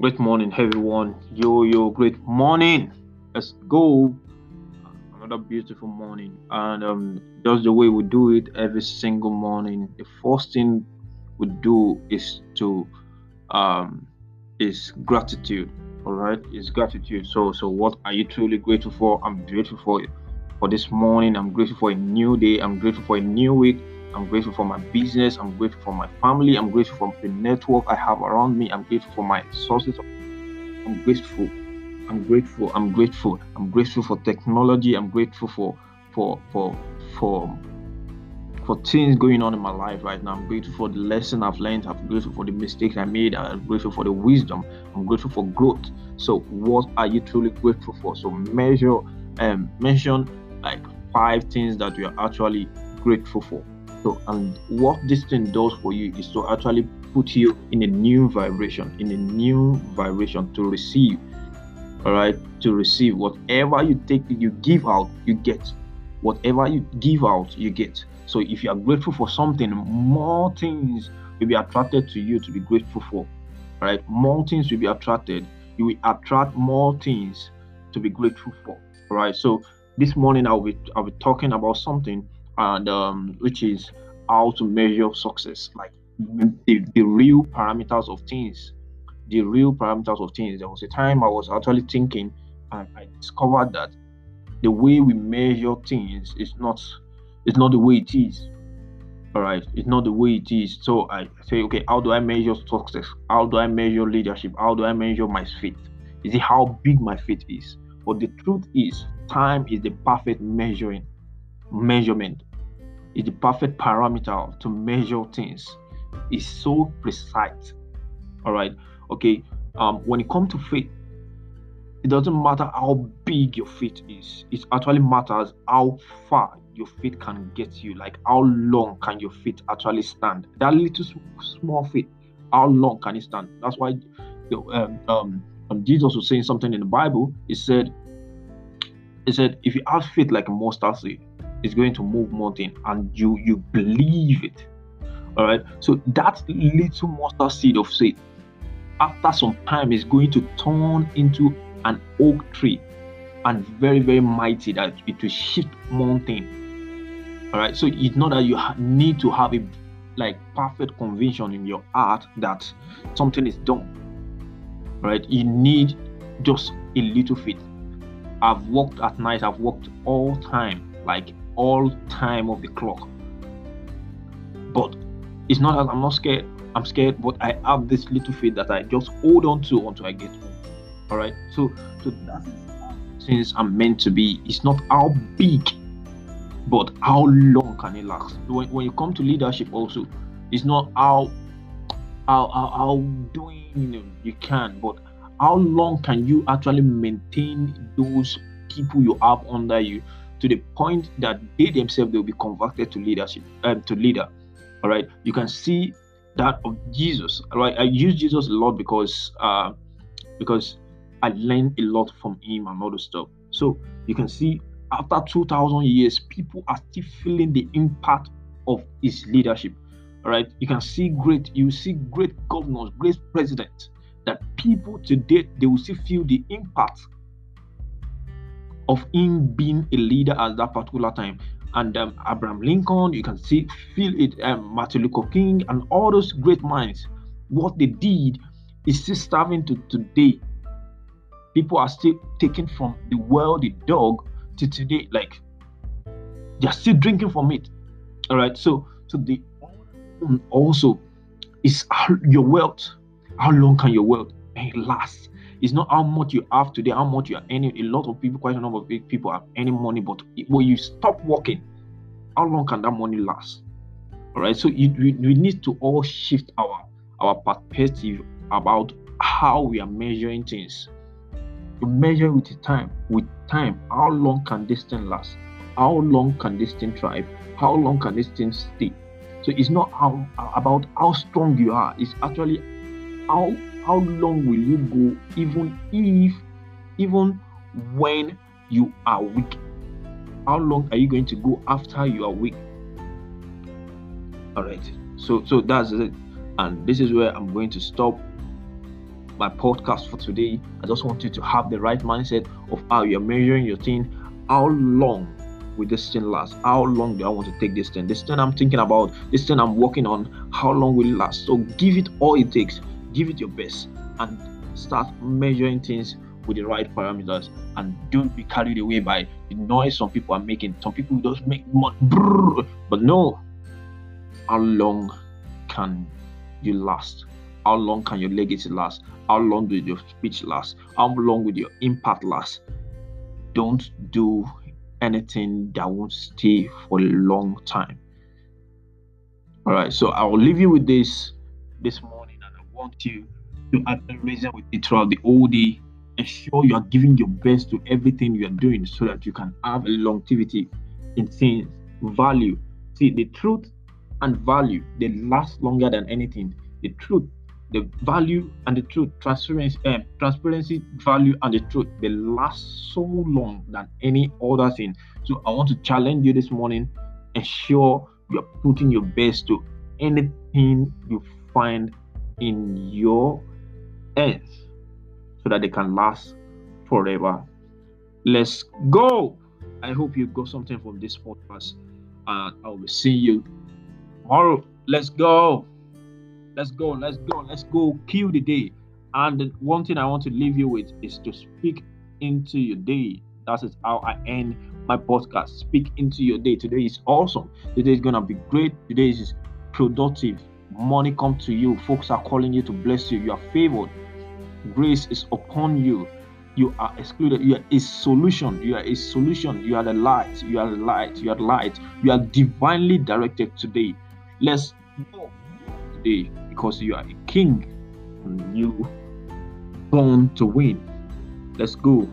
Great morning, everyone. Yo, yo, great morning. Let's go. Another beautiful morning, and um, just the way we do it every single morning. The first thing we do is to um, is gratitude. All right, is gratitude. So, so what are you truly grateful for? I'm grateful for for this morning. I'm grateful for a new day. I'm grateful for a new week. I'm grateful for my business. I'm grateful for my family. I'm grateful for the network I have around me. I'm grateful for my sources. I'm grateful. I'm grateful. I'm grateful. I'm grateful for technology. I'm grateful for for for for for things going on in my life right now. I'm grateful for the lesson I've learned. I'm grateful for the mistakes I made. I'm grateful for the wisdom. I'm grateful for growth. So, what are you truly grateful for? So, measure and um, mention like five things that you are actually grateful for. So, and what this thing does for you is to actually put you in a new vibration, in a new vibration to receive. All right, to receive whatever you take, you give out, you get. Whatever you give out, you get. So, if you are grateful for something, more things will be attracted to you to be grateful for. All right, more things will be attracted. You will attract more things to be grateful for. All right, so this morning I'll be I'll be talking about something and um, which is how to measure success, like the, the real parameters of things. The real parameters of things. There was a time I was actually thinking, and I discovered that the way we measure things is not it's not the way it is. All right, it's not the way it is. So I say, okay, how do I measure success? How do I measure leadership? How do I measure my faith? Is it how big my faith is? But the truth is, time is the perfect measuring measurement is the perfect parameter to measure things. It's so precise. All right. Okay. Um, when it comes to faith, it doesn't matter how big your faith is. It actually matters how far your faith can get you. Like how long can your faith actually stand? That little small faith, how long can it stand? That's why um, um, um, Jesus was saying something in the Bible. He said, he said, if you have faith like a mustard seed, is going to move mountain and you you believe it. All right? So that little mustard seed of faith after some time is going to turn into an oak tree and very very mighty that it will shift mountain. All right? So it's not that you need to have a like perfect conviction in your heart that something is done. Right? You need just a little faith. I've worked at night i've worked all time like all time of the clock. But it's not that I'm not scared. I'm scared, but I have this little faith that I just hold on to until I get home. All right. So, so that's since I'm meant to be. It's not how big, but how long can it last? When, when you come to leadership, also, it's not how how how, how doing you, know, you can, but how long can you actually maintain those people you have under you to the point that they themselves they will be converted to leadership um, to leader. All right? You can see that of jesus. All right? I use jesus a lot because uh because i learned a lot from him and all the stuff. So you can see after 2000 years people are still feeling the impact of his leadership. All right? You can see great you see great governors great presidents that people today they will still feel the impact of him being a leader at that particular time. And um, Abraham Lincoln, you can see, feel it, um, Martin Luther King, and all those great minds. What they did is still serving to today. People are still taken from the world, the dog to today, like they're still drinking from it. All right, so so the also is your wealth. How long can your wealth last? It's not how much you have today, how much you are earning. A lot of people, quite a number of people are earning money, but when you stop working, how long can that money last? All right. So you, we, we need to all shift our our perspective about how we are measuring things. To measure with time, with time, how long can this thing last? How long can this thing thrive? How long can this thing stay? So it's not how, about how strong you are. It's actually how how long will you go even if even when you are weak how long are you going to go after you are weak all right so so that's it and this is where i'm going to stop my podcast for today. I just want you to have the right mindset of how you're measuring your thing. How long will this thing last? How long do I want to take this thing? This thing I'm thinking about, this thing I'm working on, how long will it last? So give it all it takes, give it your best, and start measuring things with the right parameters and don't be carried away by the noise some people are making. Some people just make money, but no. How long can you last? How long can your legacy last? How long will your speech last? How long will your impact last? Don't do anything that won't stay for a long time. All right, so I will leave you with this this morning, want you to actually reason with it throughout the whole day ensure you are giving your best to everything you are doing so that you can have a longevity in things, value. See, the truth and value, they last longer than anything. The truth, the value and the truth, transparency, uh, transparency, value and the truth, they last so long than any other thing. So I want to challenge you this morning. Ensure you are putting your best to anything you find in your hands so that they can last forever. Let's go. I hope you got something from this podcast. And I will see you tomorrow. Let's go. Let's go. Let's go. Let's go. Kill the day. And one thing I want to leave you with is to speak into your day. That is how I end my podcast. Speak into your day. Today is awesome. Today is gonna be great. Today is productive. Money come to you. Folks are calling you to bless you. You are favored. Grace is upon you. You are excluded. You are a solution. You are a solution. You are the light. You are the light. You are the light. You are divinely directed today. Let's go today because you are a king and you born to win. Let's go